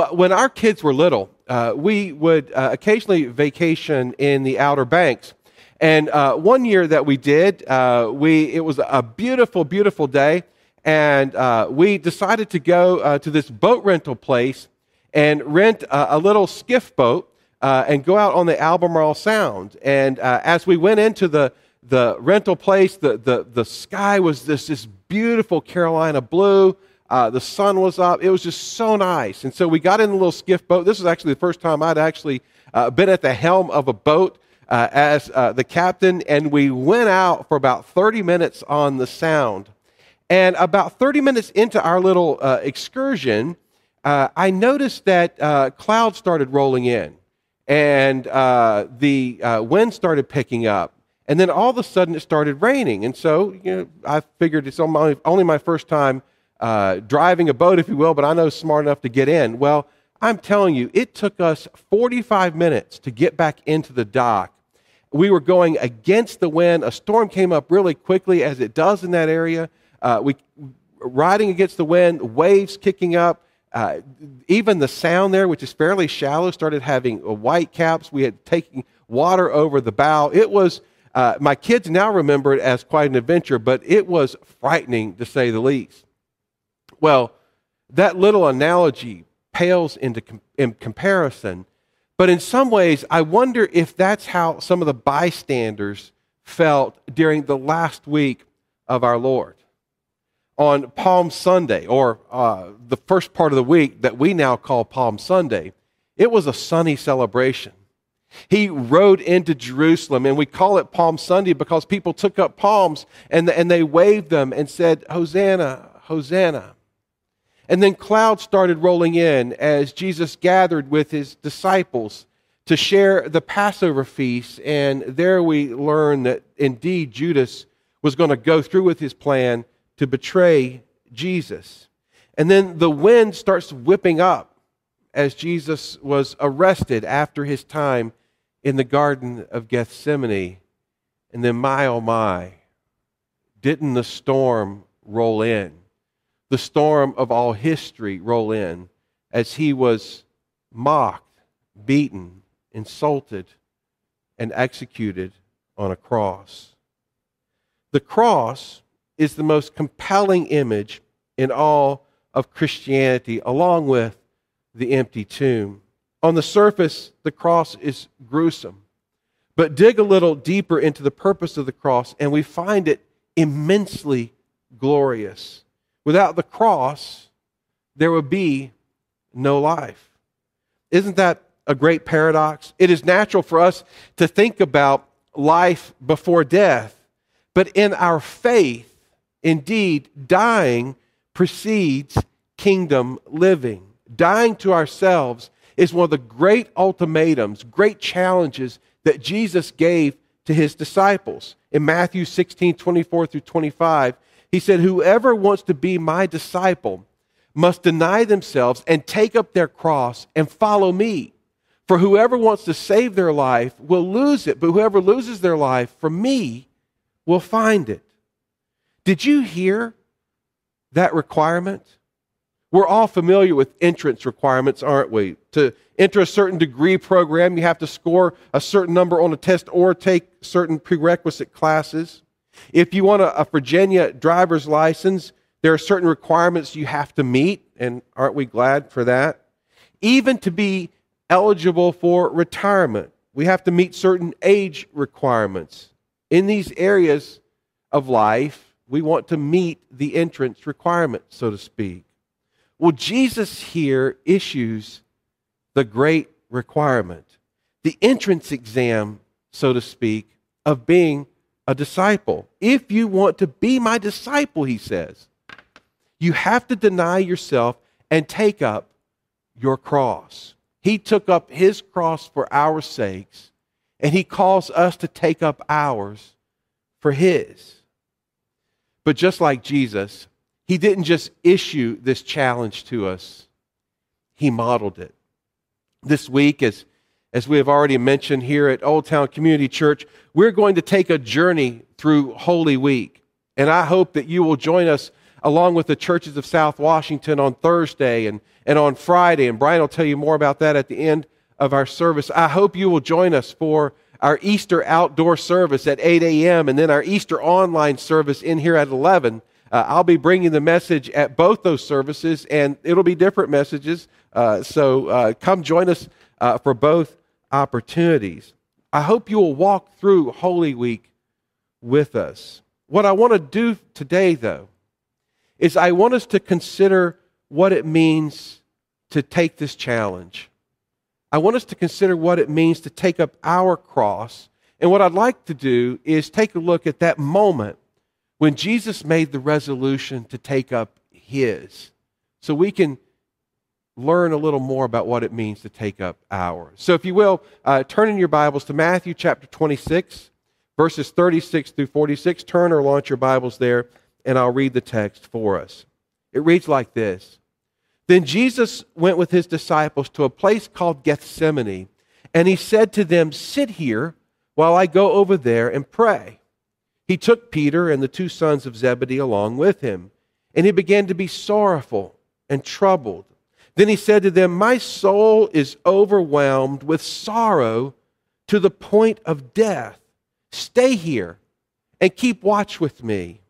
Well, when our kids were little, uh, we would uh, occasionally vacation in the Outer Banks. And uh, one year that we did, uh, we, it was a beautiful, beautiful day. And uh, we decided to go uh, to this boat rental place and rent a, a little skiff boat and go out on the Albemarle Sound. And as we went into the, the rental place, the, the, the sky was this, this beautiful Carolina blue. Uh, the sun was up. It was just so nice. And so we got in the little skiff boat. This was actually the first time I'd actually uh, been at the helm of a boat uh, as uh, the captain. And we went out for about 30 minutes on the sound. And about 30 minutes into our little uh, excursion, uh, I noticed that clouds started rolling in and the wind started picking up. And then all of a sudden it started raining. And so you know, I figured it's only my first time uh, driving a boat, if you will, but I know smart enough to get in. Well, I'm telling you, it took us 45 minutes to get back into the dock. We were going against the wind. A storm came up really quickly, as it does in that area. Uh, we riding against the wind, waves kicking up. Uh, even the sound there, which is fairly shallow, started having white caps. We had taken water over the bow. It was uh, my kids now remember it as quite an adventure, but it was frightening to say the least. Well, that little analogy pales into com- in comparison, but in some ways, I wonder if that's how some of the bystanders felt during the last week of our Lord. On Palm Sunday, or uh, the first part of the week that we now call Palm Sunday, it was a sunny celebration. He rode into Jerusalem, and we call it Palm Sunday because people took up palms and, and they waved them and said, Hosanna, Hosanna. And then clouds started rolling in as Jesus gathered with his disciples to share the Passover feast. And there we learn that indeed Judas was going to go through with his plan to betray Jesus. And then the wind starts whipping up as Jesus was arrested after his time in the Garden of Gethsemane. And then, my oh my, didn't the storm roll in? The storm of all history roll in as he was mocked, beaten, insulted, and executed on a cross. The cross is the most compelling image in all of Christianity, along with the empty tomb. On the surface, the cross is gruesome. But dig a little deeper into the purpose of the cross, and we find it immensely glorious. Without the cross, there would be no life. Isn't that a great paradox? It is natural for us to think about life before death, but in our faith, indeed, dying precedes kingdom living. Dying to ourselves is one of the great ultimatums, great challenges that Jesus gave to his disciples. In Matthew 16 24 through 25, he said, Whoever wants to be my disciple must deny themselves and take up their cross and follow me. For whoever wants to save their life will lose it, but whoever loses their life for me will find it. Did you hear that requirement? We're all familiar with entrance requirements, aren't we? To enter a certain degree program, you have to score a certain number on a test or take certain prerequisite classes. If you want a, a Virginia driver's license, there are certain requirements you have to meet, and aren't we glad for that? Even to be eligible for retirement, we have to meet certain age requirements. In these areas of life, we want to meet the entrance requirement, so to speak. Well, Jesus here issues the great requirement, the entrance exam, so to speak, of being a disciple. If you want to be my disciple, he says, you have to deny yourself and take up your cross. He took up his cross for our sakes, and he calls us to take up ours for his. But just like Jesus, he didn't just issue this challenge to us, he modeled it. This week, as as we have already mentioned here at Old Town Community Church, we're going to take a journey through Holy Week. And I hope that you will join us along with the churches of South Washington on Thursday and, and on Friday. And Brian will tell you more about that at the end of our service. I hope you will join us for our Easter outdoor service at 8 a.m. and then our Easter online service in here at 11. Uh, I'll be bringing the message at both those services, and it'll be different messages. Uh, so uh, come join us uh, for both opportunities. I hope you will walk through Holy Week with us. What I want to do today, though, is I want us to consider what it means to take this challenge. I want us to consider what it means to take up our cross. And what I'd like to do is take a look at that moment when Jesus made the resolution to take up his, so we can learn a little more about what it means to take up ours. So, if you will, uh, turn in your Bibles to Matthew chapter 26, verses 36 through 46. Turn or launch your Bibles there, and I'll read the text for us. It reads like this Then Jesus went with his disciples to a place called Gethsemane, and he said to them, Sit here while I go over there and pray. He took Peter and the two sons of Zebedee along with him, and he began to be sorrowful and troubled. Then he said to them, My soul is overwhelmed with sorrow to the point of death. Stay here and keep watch with me.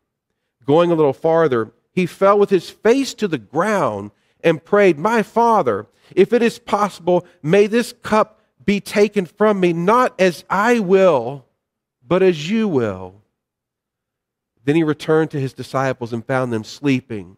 Going a little farther, he fell with his face to the ground and prayed, My Father, if it is possible, may this cup be taken from me, not as I will, but as you will. Then he returned to his disciples and found them sleeping.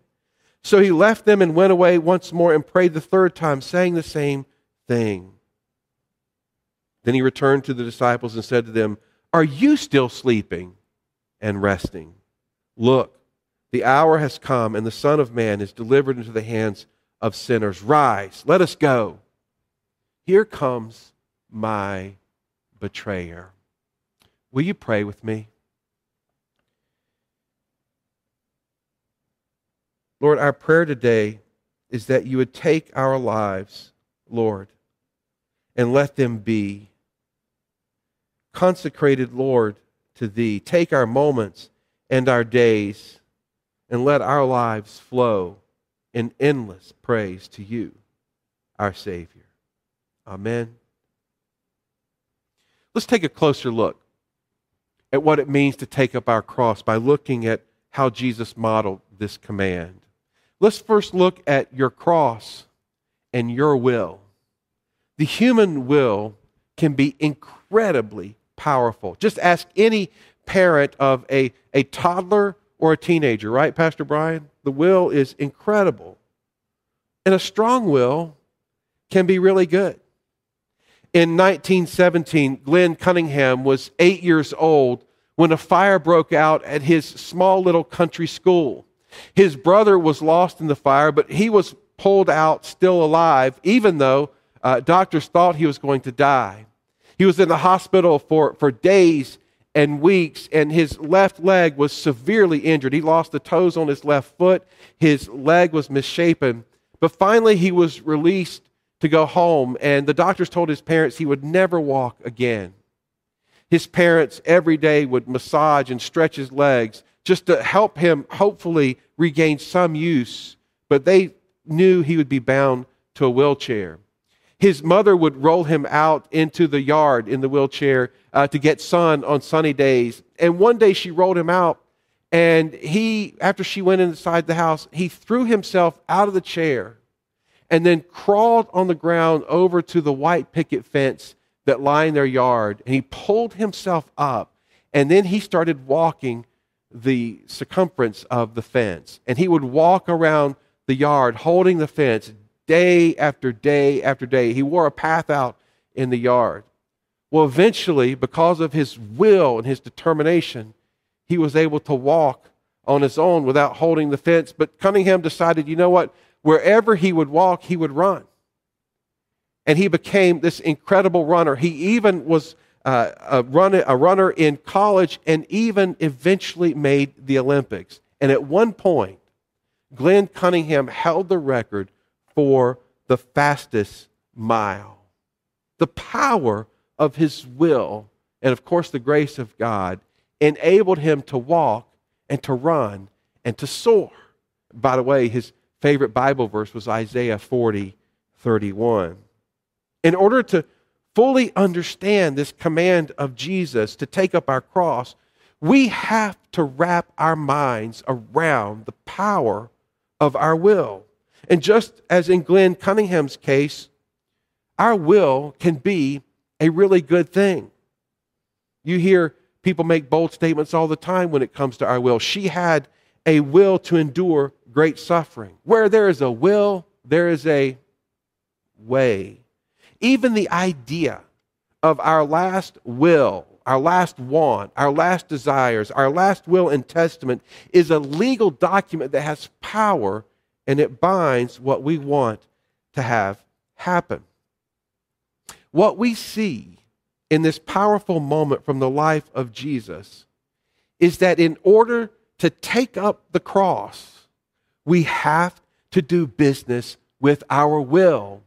So he left them and went away once more and prayed the third time, saying the same thing. Then he returned to the disciples and said to them, Are you still sleeping and resting? Look, the hour has come, and the Son of Man is delivered into the hands of sinners. Rise, let us go. Here comes my betrayer. Will you pray with me? Lord, our prayer today is that you would take our lives, Lord, and let them be consecrated, Lord, to Thee. Take our moments and our days and let our lives flow in endless praise to you, our Savior. Amen. Let's take a closer look at what it means to take up our cross by looking at how Jesus modeled this command. Let's first look at your cross and your will. The human will can be incredibly powerful. Just ask any parent of a, a toddler or a teenager, right, Pastor Brian? The will is incredible. And a strong will can be really good. In 1917, Glenn Cunningham was eight years old when a fire broke out at his small little country school. His brother was lost in the fire, but he was pulled out still alive, even though uh, doctors thought he was going to die. He was in the hospital for, for days and weeks, and his left leg was severely injured. He lost the toes on his left foot, his leg was misshapen. But finally, he was released to go home, and the doctors told his parents he would never walk again. His parents every day would massage and stretch his legs just to help him hopefully regain some use, but they knew he would be bound to a wheelchair. His mother would roll him out into the yard in the wheelchair uh, to get sun on sunny days. And one day she rolled him out, and he, after she went inside the house, he threw himself out of the chair and then crawled on the ground over to the white picket fence that lined their yard. And he pulled himself up, and then he started walking the circumference of the fence. And he would walk around the yard holding the fence day after day after day. He wore a path out in the yard. Well, eventually, because of his will and his determination, he was able to walk on his own without holding the fence. But Cunningham decided, you know what? wherever he would walk, he would run. And he became this incredible runner. He even was uh, a, run, a runner in college and even eventually made the Olympics. And at one point, Glenn Cunningham held the record for the fastest mile. The power of his will and, of course, the grace of God enabled him to walk and to run and to soar. By the way, his favorite Bible verse was Isaiah 40 31. In order to fully understand this command of Jesus to take up our cross, we have to wrap our minds around the power of our will. And just as in Glenn Cunningham's case, our will can be a really good thing. You hear people make bold statements all the time when it comes to our will. She had a will to endure great suffering. Where there is a will, there is a way. Even the idea of our last will, our last want, our last desires, our last will and testament is a legal document that has power and it binds what we want to have happen. What we see in this powerful moment from the life of Jesus is that in order to take up the cross, we have to do business with our will.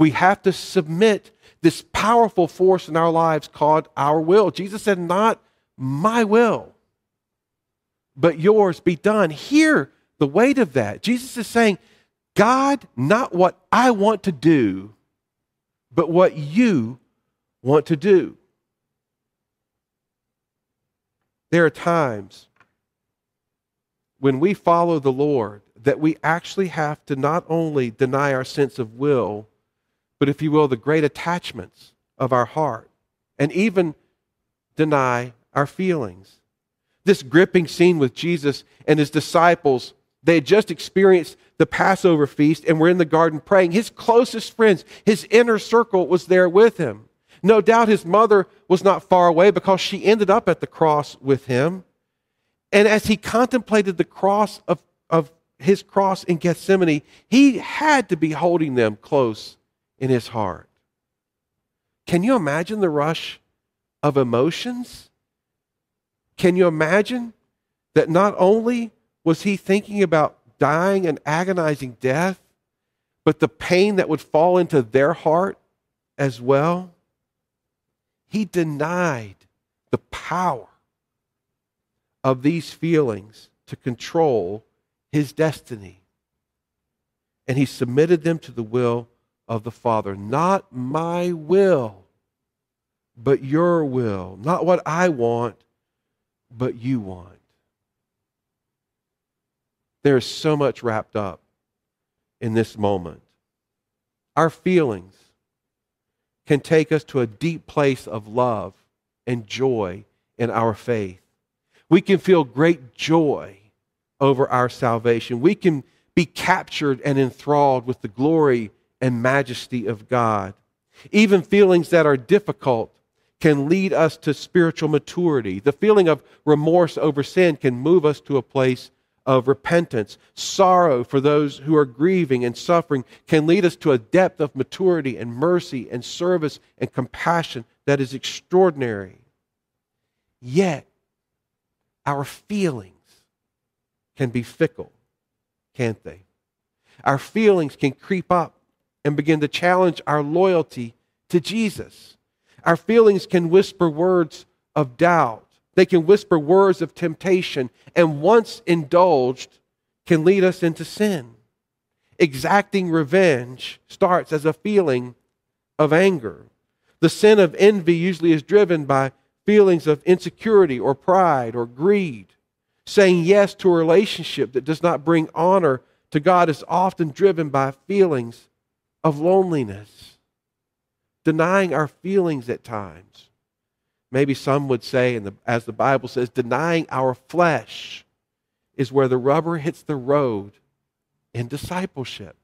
We have to submit this powerful force in our lives called our will. Jesus said, Not my will, but yours be done. Hear the weight of that. Jesus is saying, God, not what I want to do, but what you want to do. There are times when we follow the Lord that we actually have to not only deny our sense of will, but if you will, the great attachments of our heart, and even deny our feelings. This gripping scene with Jesus and his disciples, they had just experienced the Passover feast and were in the garden praying. His closest friends, his inner circle was there with him. No doubt his mother was not far away because she ended up at the cross with him. And as he contemplated the cross of, of his cross in Gethsemane, he had to be holding them close in his heart. Can you imagine the rush of emotions? Can you imagine that not only was he thinking about dying and agonizing death, but the pain that would fall into their heart as well? He denied the power of these feelings to control his destiny. And he submitted them to the will of the Father. Not my will, but your will. Not what I want, but you want. There's so much wrapped up in this moment. Our feelings can take us to a deep place of love and joy in our faith. We can feel great joy over our salvation. We can be captured and enthralled with the glory and majesty of God. Even feelings that are difficult can lead us to spiritual maturity. The feeling of remorse over sin can move us to a place of repentance. Sorrow for those who are grieving and suffering can lead us to a depth of maturity and mercy and service and compassion that is extraordinary. Yet, our feelings can be fickle, can't they? Our feelings can creep up and begin to challenge our loyalty to Jesus. Our feelings can whisper words of doubt they can whisper words of temptation, and once indulged, can lead us into sin. Exacting revenge starts as a feeling of anger. The sin of envy usually is driven by feelings of insecurity or pride or greed. Saying yes to a relationship that does not bring honor to God is often driven by feelings of loneliness. Denying our feelings at times maybe some would say, and as the Bible says, denying our flesh is where the rubber hits the road in discipleship.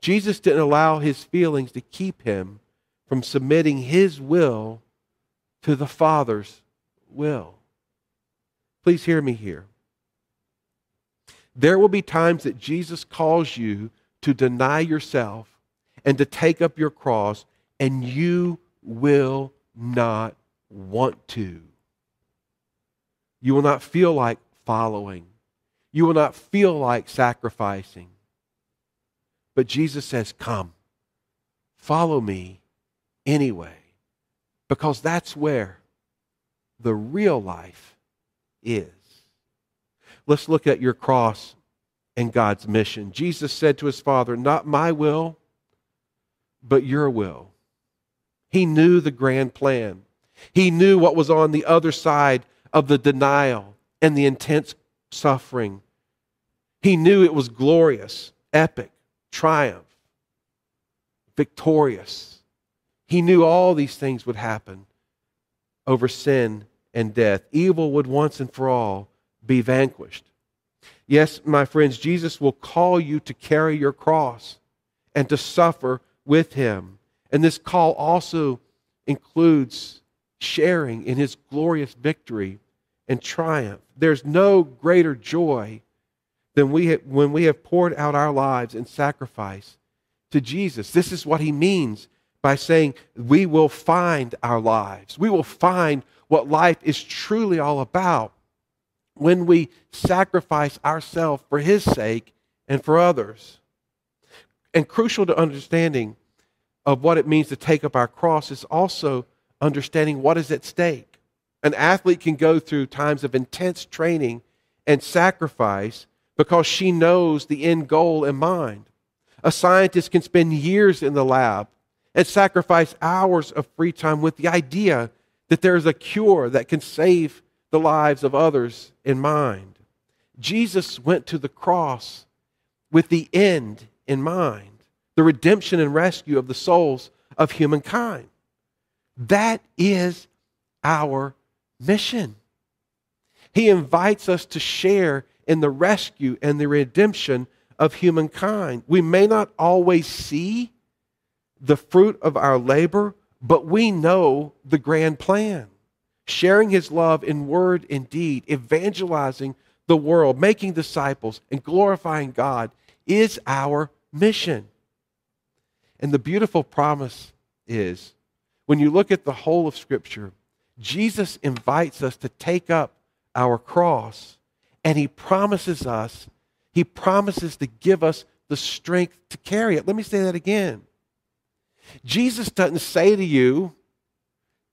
Jesus didn't allow his feelings to keep him from submitting his will to the Father's will. Please hear me here. There will be times that Jesus calls you to deny yourself and to take up your cross, and you will not want to. You will not feel like following. You will not feel like sacrificing. But Jesus says, Come, follow me anyway, because that's where the real life is. Let's look at your cross and God's mission. Jesus said to his Father, Not my will, but your will. He knew the grand plan. He knew what was on the other side of the denial and the intense suffering. He knew it was glorious, epic, triumph, victorious. He knew all these things would happen over sin and death. Evil would once and for all be vanquished. Yes, my friends, Jesus will call you to carry your cross and to suffer with him. And this call also includes sharing in his glorious victory and triumph. There's no greater joy than we have, when we have poured out our lives in sacrifice to Jesus. This is what he means by saying we will find our lives. We will find what life is truly all about when we sacrifice ourselves for his sake and for others. And crucial to understanding of what it means to take up our cross is also understanding what is at stake. An athlete can go through times of intense training and sacrifice because she knows the end goal in mind. A scientist can spend years in the lab and sacrifice hours of free time with the idea that there is a cure that can save the lives of others in mind. Jesus went to the cross with the end in mind the redemption and rescue of the souls of humankind. That is our mission. He invites us to share in the rescue and the redemption of humankind. We may not always see the fruit of our labor, but we know the grand plan. Sharing his love in word and deed, evangelizing the world, making disciples, and glorifying God is our mission. And the beautiful promise is when you look at the whole of Scripture, Jesus invites us to take up our cross and he promises us, he promises to give us the strength to carry it. Let me say that again. Jesus doesn't say to you,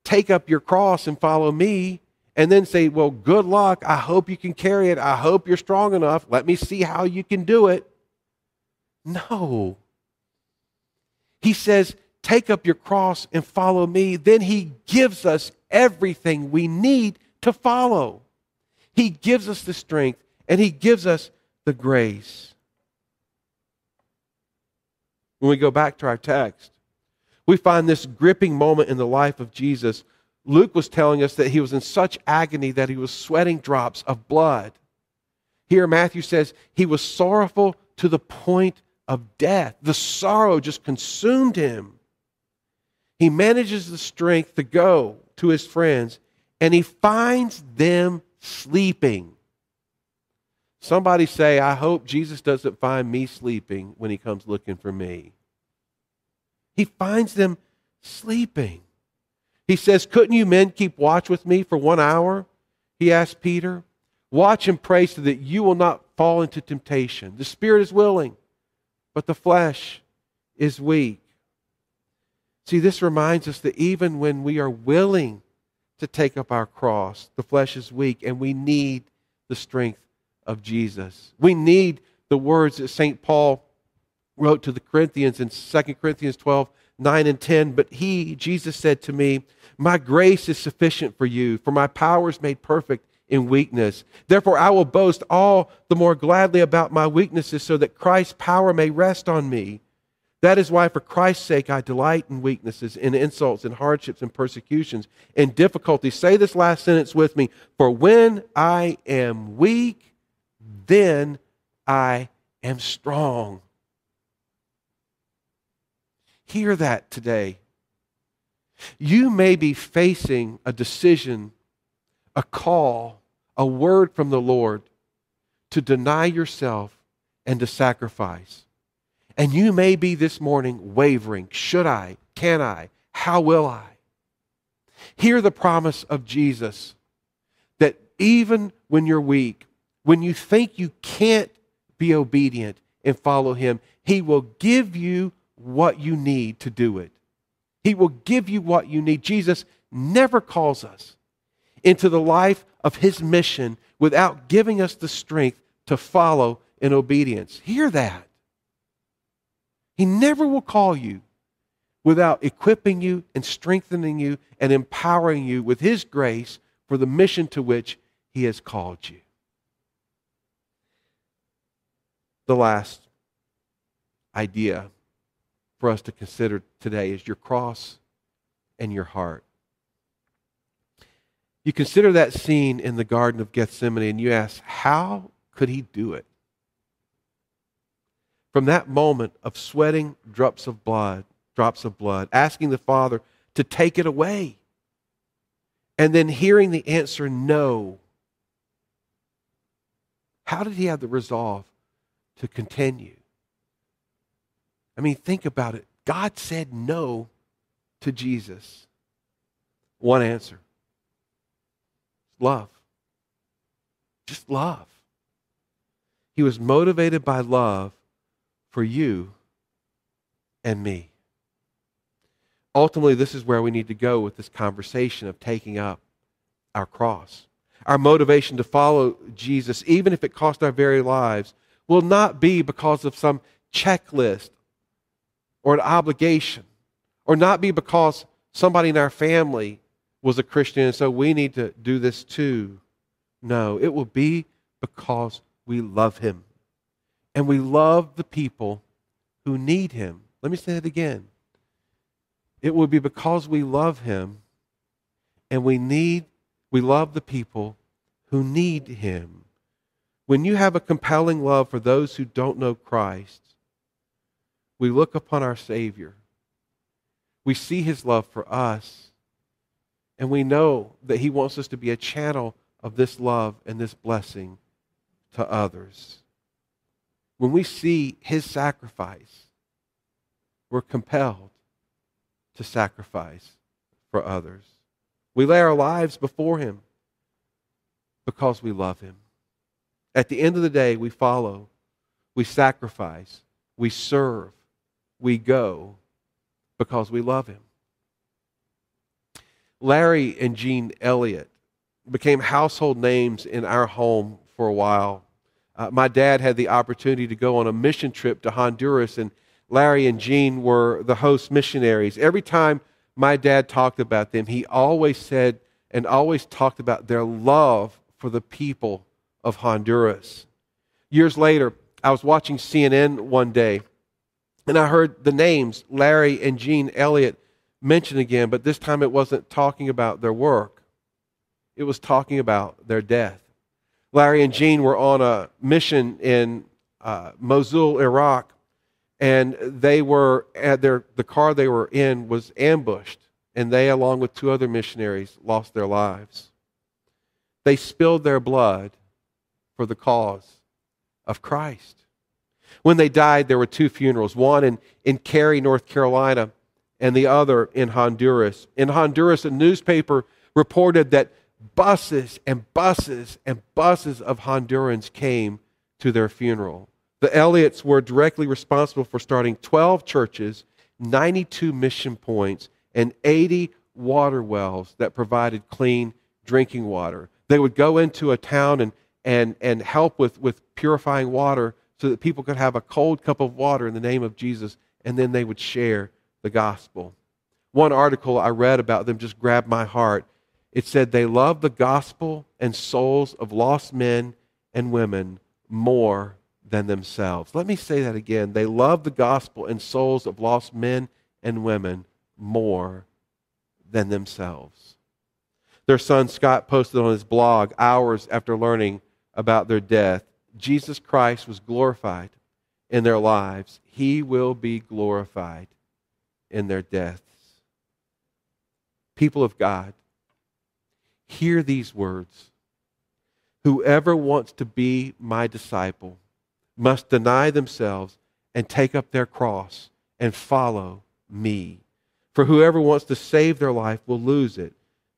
take up your cross and follow me, and then say, well, good luck. I hope you can carry it. I hope you're strong enough. Let me see how you can do it. No. He says, Take up your cross and follow me. Then he gives us everything we need to follow. He gives us the strength and he gives us the grace. When we go back to our text, we find this gripping moment in the life of Jesus. Luke was telling us that he was in such agony that he was sweating drops of blood. Here, Matthew says he was sorrowful to the point of death. The sorrow just consumed him he manages the strength to go to his friends and he finds them sleeping. Somebody say, I hope Jesus doesn't find me sleeping when he comes looking for me. He finds them sleeping. He says, Couldn't you men keep watch with me for one hour? He asked Peter. Watch and pray so that you will not fall into temptation. The spirit is willing, but the flesh is weak. See, this reminds us that even when we are willing to take up our cross, the flesh is weak and we need the strength of Jesus. We need the words that St. Paul wrote to the Corinthians in 2 Corinthians 12 9 and 10. But he, Jesus, said to me, My grace is sufficient for you, for my power is made perfect in weakness. Therefore, I will boast all the more gladly about my weaknesses, so that Christ's power may rest on me. That is why, for Christ's sake, I delight in weaknesses, in insults, in hardships, in persecutions, in difficulties. Say this last sentence with me. For when I am weak, then I am strong. Hear that today. You may be facing a decision, a call, a word from the Lord to deny yourself and to sacrifice. And you may be this morning wavering should I? Can I? How will I? Hear the promise of Jesus that even when you're weak, when you think you can't be obedient and follow Him, He will give you what you need to do it. He will give you what you need. Jesus never calls us into the life of His mission without giving us the strength to follow in obedience. Hear that. He never will call you without equipping you and strengthening you and empowering you with His grace for the mission to which He has called you. The last idea for us to consider today is your cross and your heart. You consider that scene in the Garden of Gethsemane and you ask, how could he do it? From that moment of sweating drops of blood, drops of blood, asking the Father to take it away, and then hearing the answer no. How did he have the resolve to continue? I mean, think about it. God said no to Jesus. One answer love. Just love. He was motivated by love for you and me. Ultimately, this is where we need to go with this conversation of taking up our cross. Our motivation to follow Jesus, even if it costs our very lives, will not be because of some checklist or an obligation, or not be because somebody in our family was a Christian and so we need to do this too. No, it will be because we love him. And we love the people who need him. Let me say it again. It will be because we love him and we need we love the people who need him. When you have a compelling love for those who don't know Christ, we look upon our Savior. We see his love for us and we know that He wants us to be a channel of this love and this blessing to others. When we see His sacrifice, we're compelled to sacrifice for others. We lay our lives before Him because we love Him. At the end of the day, we follow, we sacrifice, we serve, we go because we love Him. Larry and Jean Elliott became household names in our home for a while. Uh, my dad had the opportunity to go on a mission trip to Honduras, and Larry and Jean were the host missionaries. Every time my dad talked about them, he always said and always talked about their love for the people of Honduras. Years later, I was watching CNN one day, and I heard the names Larry and Jean Elliott mentioned again, but this time it wasn't talking about their work, it was talking about their death. Larry and Jean were on a mission in uh, Mosul, Iraq, and they were at their the car they were in was ambushed, and they, along with two other missionaries, lost their lives. They spilled their blood for the cause of Christ. When they died, there were two funerals one in, in Cary, North Carolina, and the other in Honduras. In Honduras, a newspaper reported that buses and buses and buses of Hondurans came to their funeral. The Elliotts were directly responsible for starting 12 churches, 92 mission points, and 80 water wells that provided clean drinking water. They would go into a town and, and, and help with, with purifying water so that people could have a cold cup of water in the name of Jesus, and then they would share the gospel. One article I read about them just grabbed my heart. It said they love the gospel and souls of lost men and women more than themselves. Let me say that again. They love the gospel and souls of lost men and women more than themselves. Their son Scott posted on his blog hours after learning about their death Jesus Christ was glorified in their lives. He will be glorified in their deaths. People of God, hear these words. Whoever wants to be my disciple must deny themselves and take up their cross and follow me. For whoever wants to save their life will lose it.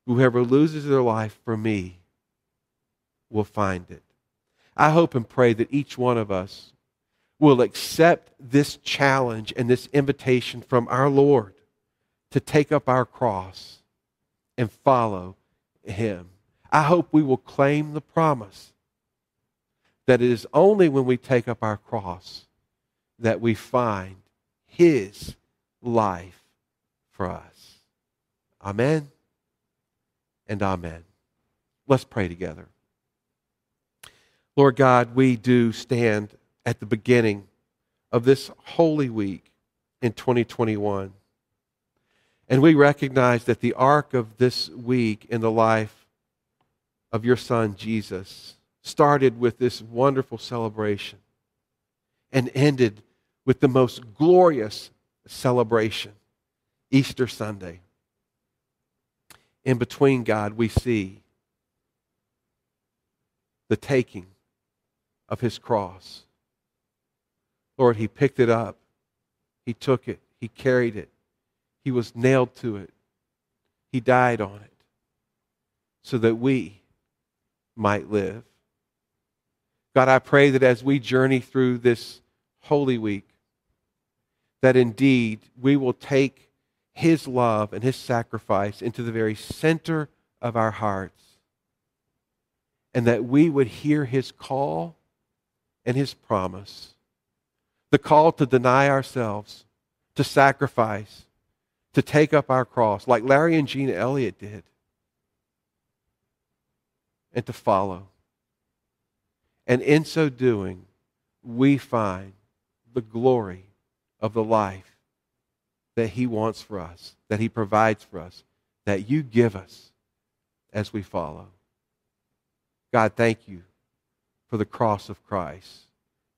Whoever loses their life for me will find it. I hope and pray that each one of us will accept this challenge and this invitation from our Lord to take up our cross and follow Him. I hope we will claim the promise that it is only when we take up our cross that we find His life for us. Amen and amen. Let's pray together. Lord God, we do stand at the beginning of this holy week in 2021. And we recognize that the arc of this week in the life of your son Jesus started with this wonderful celebration and ended with the most glorious celebration, Easter Sunday. In between, God, we see the taking of his cross. Lord, he picked it up, he took it, he carried it, he was nailed to it, he died on it so that we might live. God, I pray that as we journey through this Holy Week, that indeed we will take his love and his sacrifice into the very center of our hearts, and that we would hear his call and his promise the call to deny ourselves, to sacrifice, to take up our cross, like Larry and Gina Elliott did, and to follow. And in so doing, we find the glory of the life that He wants for us, that He provides for us, that you give us as we follow. God, thank you for the cross of Christ.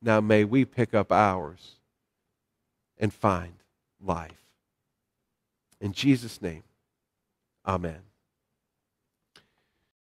Now may we pick up ours and find life. In Jesus' name, amen.